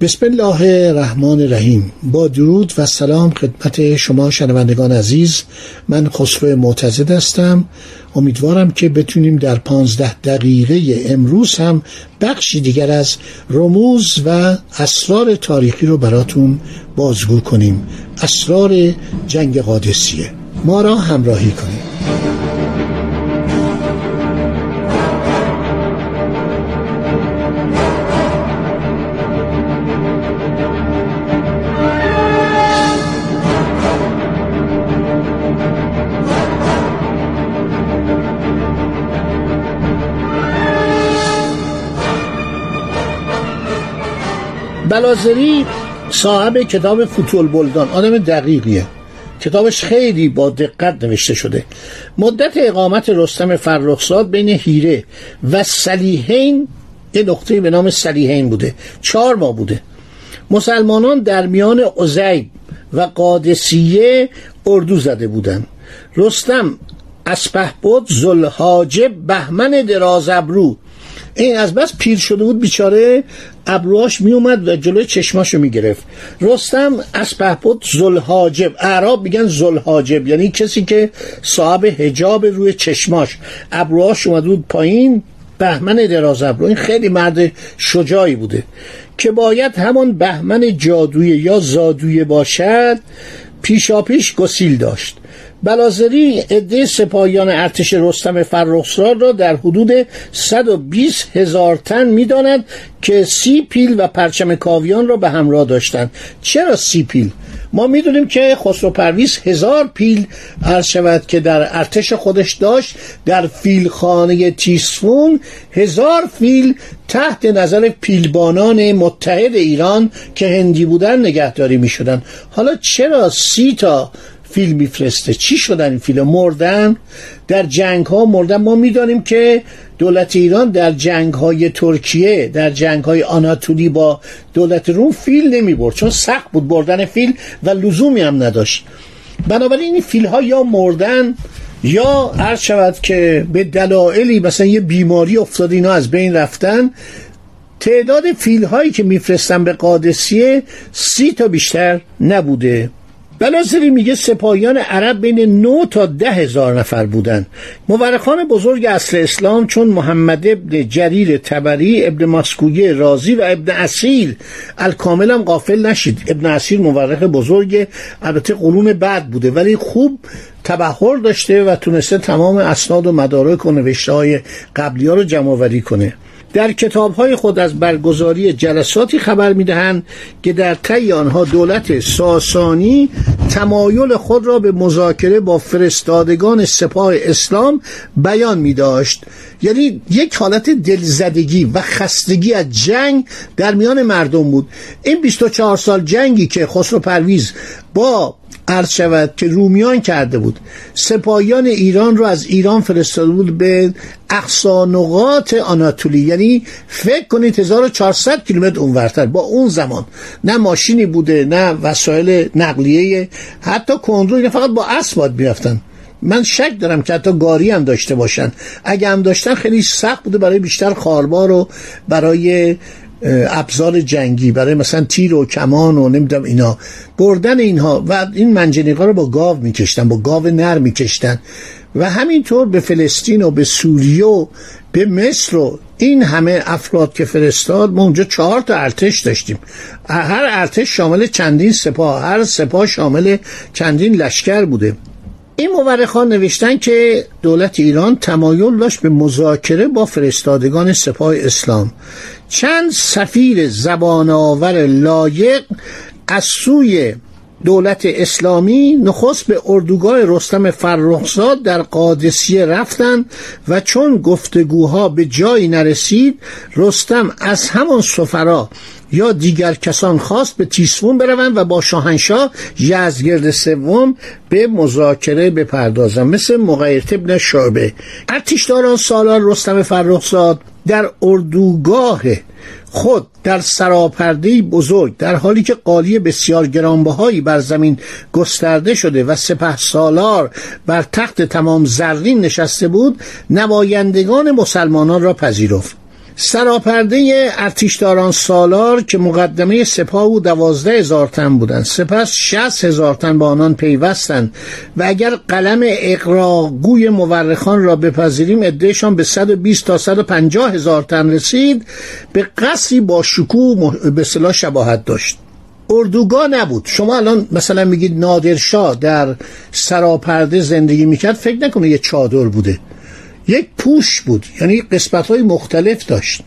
بسم الله الرحمن الرحیم. با درود و سلام خدمت شما شنوندگان عزیز. من خسرو معتزد هستم. امیدوارم که بتونیم در پانزده دقیقه امروز هم بخشی دیگر از رموز و اسرار تاریخی رو براتون بازگو کنیم. اسرار جنگ قادسیه. ما را همراهی کنیم بلازری صاحب کتاب فوتول بلدان آدم دقیقیه. کتابش خیلی با دقت نوشته شده. مدت اقامت رستم فرخزاد بین هیره و سلیحین یه نقطه به نام سلیحین بوده. چهار ماه بوده. مسلمانان در میان ازیب و قادسیه اردو زده بودند. رستم اسپه بود زلحاجب بهمن درازبرو این از بس پیر شده بود بیچاره ابروهاش میومد و جلوی چشماشو می‌گرفت. رستم از بود زلحاجب اعراب میگن زلحاجب یعنی کسی که صاحب هجاب روی چشماش. ابروهاش اومد بود پایین بهمن دراز ابرو این خیلی مرد شجاعی بوده که باید همان بهمن جادویی یا زادویه باشد پیشاپیش گسیل داشت. بلازری عده سپاهیان ارتش رستم فرخزاد را در حدود 120 هزار تن می‌داند که سی پیل و پرچم کاویان را به همراه داشتند. چرا سی پیل؟ ما می‌دونیم که خسرو پرویز هزار پیل عرض شود که در ارتش خودش داشت. در فیلخانه تیسفون هزار فیل تحت نظر پیلبانان متحد ایران که هندی بودن نگهداری می شدن. حالا چرا سی تا فیل میفرسته. چی شدن این فیل مردن در جنگ ها مردن. ما می‌دانیم که دولت ایران در جنگ های ترکیه در جنگ های آناتولی با دولت روم فیل نمی برد چون سخت بود بردن فیل و لزومی هم نداشت. بنابراین این فیل ها یا مردن یا عرض شود که به دلایلی مثلا یه بیماری افتاد اینا از بین رفتن تعداد فیل هایی که میفرستن به قادسیه سی تا بیشتر نبوده. بلازری میگه سپاهیان عرب بین 9 تا ده هزار نفر بودند. مورخان بزرگ اصل اسلام چون محمد ابن جریر تبری ابن مسکویه رازی و ابن اسیر. الکامل هم غافل نشید. ابن اسیر مورخ بزرگ البته قرون بعد بوده ولی خوب تبهر داشته و تونسته تمام اسناد و مدارک و نوشته های قبلی ها رو جمع کنه. در کتاب های خود از برگزاری جلساتی خبر می‌دهند که در طی آنها دولت ساسانی تمایل خود را به مذاکره با فرستادگان سپاه اسلام بیان می داشت یعنی یک حالت دلزدگی و خستگی از جنگ در میان مردم بود. این 24 سال جنگی که خسرو پرویز با عرض شود که رومیان کرده بود. سپاهیان ایران رو از ایران فرستاده بود به اقصانقات آناتولی. یعنی فکر کنید 1400 کیلومتر اونورتر. با اون زمان. نه ماشینی بوده نه وسایل نقلیه. حتی کندرو فقط با اسب می‌رفتن. من شک دارم که حتی گاری هم داشته باشن. اگه هم داشتن خیلی سخت بوده برای بیشتر خاربار و برای ابزار جنگی برای مثلا تیر و کمان و نمی‌دونم اینا. بردن اینها و این منجنیقا رو با گاو میکشتن با گاو نر میکشتن. و همینطور به فلسطین و به سوریه و به مصر و این همه افراد که فرستاد ما اونجا چهار تا ارتش داشتیم. هر ارتش شامل چندین سپاه هر سپاه شامل چندین لشکر بوده. این مورخان نوشتن که دولت ایران تمایل داشت به مذاکره با فرستادگان سپاه اسلام. چند سفیر زبان آور لایق از سوی دولت اسلامی نخست به اردوگاه رستم فرخزاد در قادسیه رفتن و چون گفتگوها به جایی نرسید رستم از همان سفرا یا دیگر کسان خواست به تیسفون بروند و با شاهنشاه یزگرد سوم به مذاکره بپردازند مثل مغیرت ابن شعبه. ارتشداران سالار رستم فرخزاد در اردوگاه خود در سراپرده بزرگ در حالی که قالی بسیار گرانبهایی بر زمین گسترده شده و سپه سالار بر تخت تمام زرین نشسته بود نمایندگان مسلمانان را پذیرفت. سراپرده ارتشداران سالار که مقدمه سپاه او دوازده هزار تن بودند. سپس شست هزار تن با آنان پیوستند و اگر قلم اقراگوی مورخان را بپذیریم ادهشان به 120 تا 150 هزار تن رسید. به قصری با شکوه به صلاح شباهت داشت. اردوگاه نبود. شما الان مثلا میگید نادرشاه در سراپرده زندگی می‌کرد فکر نکنه یه چادر بوده. یک پوش بود یعنی قسمت های مختلف داشت.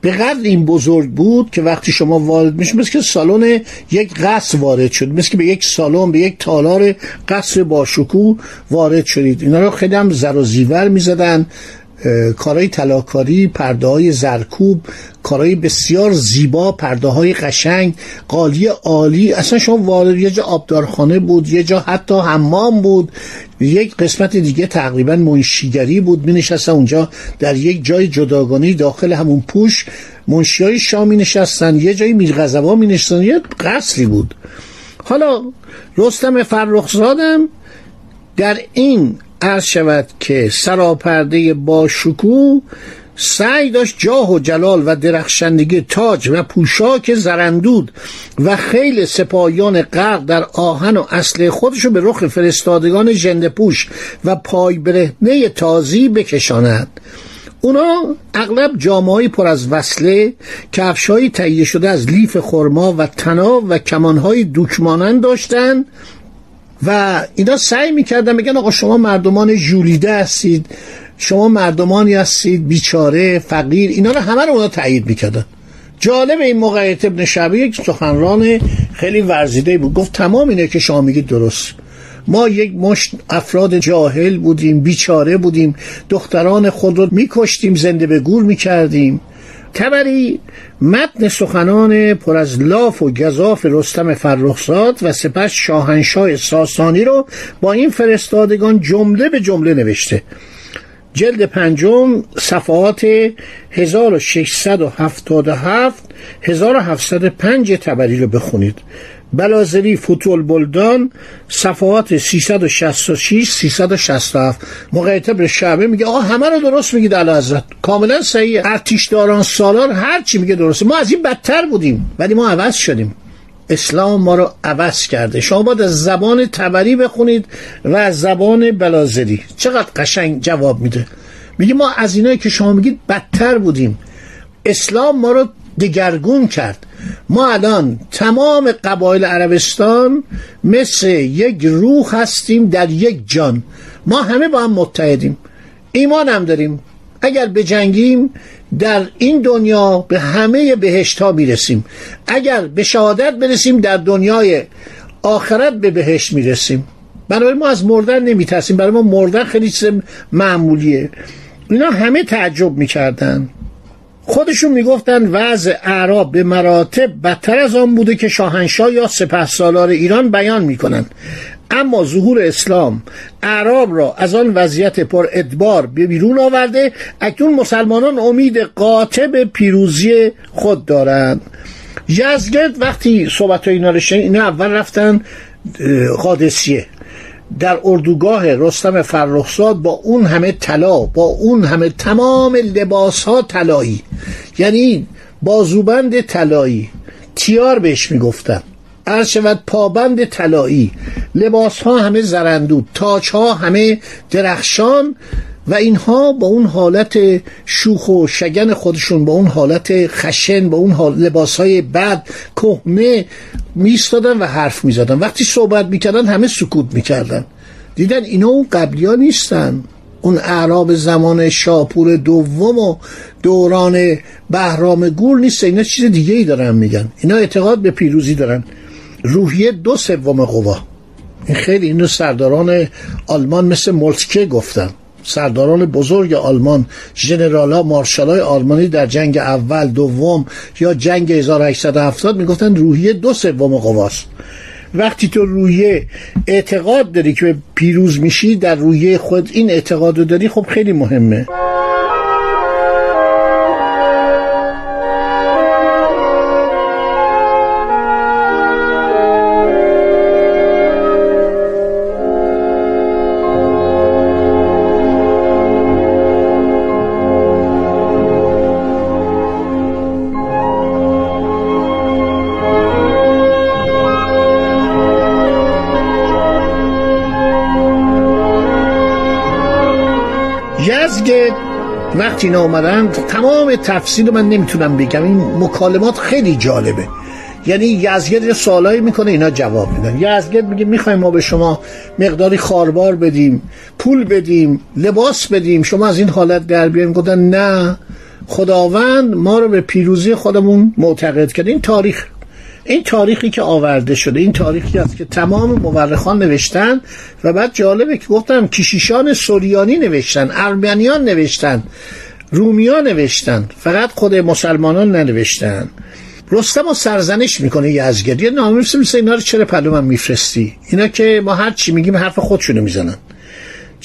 به قدر این بزرگ بود که وقتی شما وارد میشه مثل که سالن یک قصر وارد شد مثل که به یک سالن به یک تالار قصر با شکوه وارد شدید. اینا رو خیلی هم زر و زیور می‌زدن. کارهای تلاکاری پرده های زرکوب کارهای بسیار زیبا پرده های قشنگ قالی عالی. اصلا شما وارد یه جا آبدارخانه بود یه جا حتی حمام بود. یک قسمت دیگه تقریبا منشیگری بود. می نشستن اونجا در یک جای جداگانه داخل همون پوش. منشی های شام می نشستن یه جای میرغزبا می نشستن یه قصری بود. حالا رستم فرخزادم در این عرض شود که سراپرده با شکوه سعی داشت جاه و جلال و درخشندگی تاج و پوشاک زرندود و خیل سپاهیان غرق در آهن و اصل خودشو به رخ فرستادگان جند پوش و پای برهنه تازی بکشاند. اونا اغلب جامعه پر از وصله کفشهایی تهیه شده از لیف خرما و تناب و کمانهای دوکمانند داشتند. و اینا سعی می‌کردن میگن آقا شما مردمان جولیده هستید شما مردمانی هستید بیچاره فقیر اینا رو همه رو اونا تایید می‌کردن. جالب این موقعیت ابن شعبه یک سخنران خیلی ورزیده بود. گفت تمام اینه که شما میگید درست. ما یک مشت افراد جاهل بودیم بیچاره بودیم دختران خود رو میکشتیم زنده به گور می‌کردیم. تبری متن سخنان پر از لاف و گذاف رستم فرخزاد و سپس شاهنشاه ساسانی رو با این فرستادگان جمله به جمله نوشته. جلد پنجم صفحات 1677 1705 تبری رو بخونید. بلازری فوتول بلدان صفحات 366 367 مقایطه به شعبه میگه آه همه رو درست میگید علی حضرت. کاملا صحیح ارتشداران سالار هر چی میگه درسته. ما از این بدتر بودیم ولی ما عوض شدیم. اسلام ما رو عوض کرده. شما باید از زبان تبری بخونید و از زبان بلازری چقدر قشنگ جواب میده. میگه ما از اینایی که شما میگید بدتر بودیم. اسلام ما رو دگرگون کرد. ما الان تمام قبایل عربستان مثل یک روح هستیم در یک جان. ما همه با هم متحدیم. ایمان هم داریم. اگر بجنگیم در این دنیا به همه بهشت ها می‌رسیم. اگر به شهادت برسیم در دنیای آخرت به بهشت می‌رسیم. بنابراین ما از مردن نمیترسیم. برای ما مردن خیلی چیز معمولیه. اینا همه تعجب می‌کردن. خودشون می‌گفتن وضع اعراب به مراتب بدتر از آن بوده که شاهنشاه یا سپه سالار ایران بیان می‌کنند. اما ظهور اسلام اعراب را از آن وضعیت پر ادبار به بیرون آورده اکنون مسلمانان امید قاطع به پیروزی خود دارند. یزگرد وقتی صحبت اینا رو اینا اول رفتن قادسیه. در اردوگاه رستم فرخزاد با اون همه طلا با اون همه تمام لباس ها طلایی. یعنی بازوبند طلایی. تیار بهش می‌گفتن. شود پابند طلایی. لباس ها همه زرندود تاج ها همه درخشان. و اینها با اون حالت شوخ و شگن خودشون با اون حالت خشن با اون حال لباس های بد کهنه میستادن و حرف می‌زدن. وقتی صحبت می‌کردن همه سکوت می‌کردن. دیدن اینا اون قبلی ها نیستن. اون اعراب زمان شاپور دوم و دوران بهرام گور نیست. اینا چیز دیگه ای دارن میگن. اینا اعتقاد به پیروزی دارن. روحیه دو سوم قوا. این خیلی اینو سرداران آلمان مثل مولتکه گفتن. سرداران بزرگ آلمان ژنرال ها مارشال های آلمانی در جنگ اول دوم یا جنگ 1870 می‌گفتن روحیه دو سوم قواست. وقتی تو روحیه اعتقاد داری که پیروز میشی در روحیه خود این اعتقاد رو داری خب خیلی مهمه. وقتی اینا تمام تفصیل من نمی‌تونم بگم این مکالمات خیلی جالبه. یعنی یزگرد سوالایی می‌کنه اینا جواب میدن. یزگرد میگه می‌خوایم ما به شما مقداری خاربار بدیم پول بدیم لباس بدیم شما از این حالت در بیایم گفتن نه خداوند ما رو به پیروزی خودمون معتقد کرد. این تاریخ این تاریخی که آورده شده این تاریخی است که تمام مورخان نوشتن و بعد جالبه که گفتم کشیشان سوریانی نوشتن ارمنیان نوشتن رومیان نوشتن فقط خود مسلمانان ننوشتن. رستم سرزنش می‌کنه یزگرد یه نامه مثل اینا رو چرا پلو میفرستی؟ اینا که ما هر چی میگیم حرف خودشونو می‌زنن.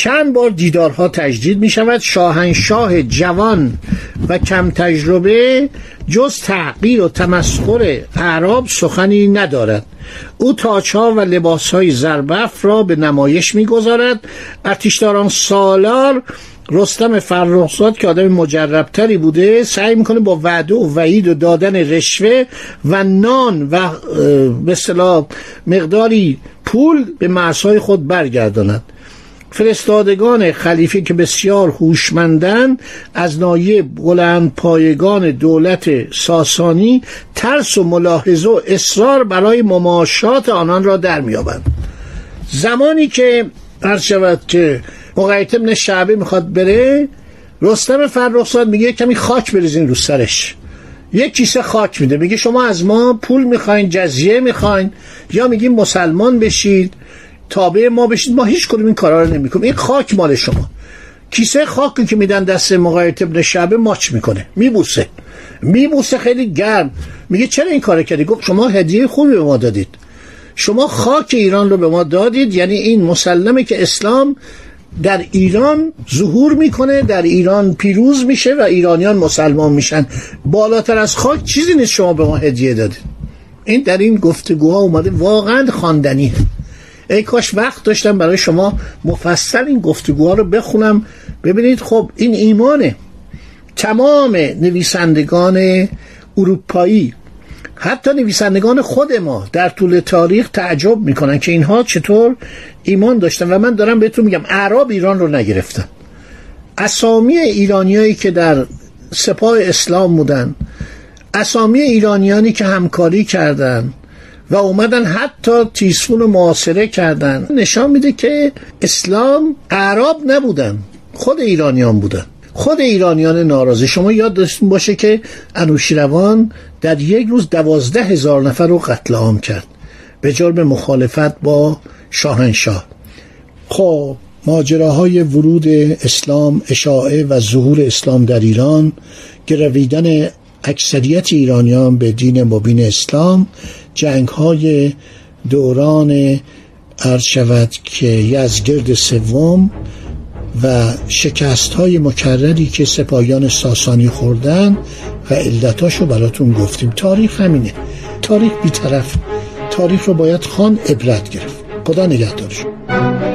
چند بار دیدارها تجدید می شود شاهنشاه جوان و کم تجربه جز تحقیر و تمسخر اعراب سخنی ندارد. او تاچها و لباسهای زربف را به نمایش می‌گذارد. ارتشداران سالار رستم فرخزاد که آدم مجربتری بوده سعی می‌کنه با وعده و وعید و دادن رشوه و نان و به مقداری پول به مرزهای خود برگرداند. فرستادگان خلیفه که بسیار هوشمندند از نایه بلند پایگان دولت ساسانی ترس و ملاحظه و اصرار برای مماشات آنان را در میابند زمانی که عرض شود که مقایت ابن شعبه می‌خواد بره رستم فرخزاد میگه کمی خاک بریزین رو سرش. یک کیسه خاک میده. میگه شما از ما پول می‌خواین جزیه می‌خواین یا میگیم مسلمان بشید. تابع ما بشید ما هیچ کدوم این کارا رو نمی‌کنیم. این خاک مال شما. کیسه خاکی که میدن دست مقایت ابن شعبه ماچ می‌کنه میبوسه. میبوسه خیلی گرم. میگه چرا این کار کردی؟ گفت شما هدیه خوبی به ما دادید. شما خاک ایران رو به ما دادید یعنی این مسلمه که اسلام در ایران ظهور می‌کنه در ایران پیروز میشه و ایرانیان مسلمان میشن. بالاتر از خاک چیزی نیست شما به ما هدیه دادید. این در این گفتگوها اومده واقعا خواندنیه. ای کاش وقت داشتم برای شما مفصل این گفتگوها رو بخونم. ببینید خب این ایمانه. تمام نویسندگان اروپایی حتی نویسندگان خود ما در طول تاریخ تعجب می‌کنن که اینها چطور ایمان داشتن. و من دارم بهتون میگم اعراب ایران رو نگرفتن. اسامی ایرانیایی که در سپاه اسلام بودن اسامی ایرانیانی که همکاری کردند و اومدن حتی تیسفون معاصره کردن. نشان میده که اسلام عرب نبودن. خود ایرانیان بودن. خود ایرانیان ناراضی. شما یاد داشتین باشه که انوشیروان در یک روز دوازده هزار نفر رو قتل عام کرد. به جرم مخالفت با شاهنشاه. خب ماجراهای ورود اسلام اشاعه و ظهور اسلام در ایران گرویدن اکثریت ایرانیان به دین مبین اسلام جنگ های دوران عرض شود که یزگرد سوم و شکست های مکرری که سپاهیان ساسانی خوردن و علتاشو براتون گفتیم. تاریخ همینه. تاریخ بیطرف. تاریخ رو باید خان عبرت گرفت. خدا نگهدارشون.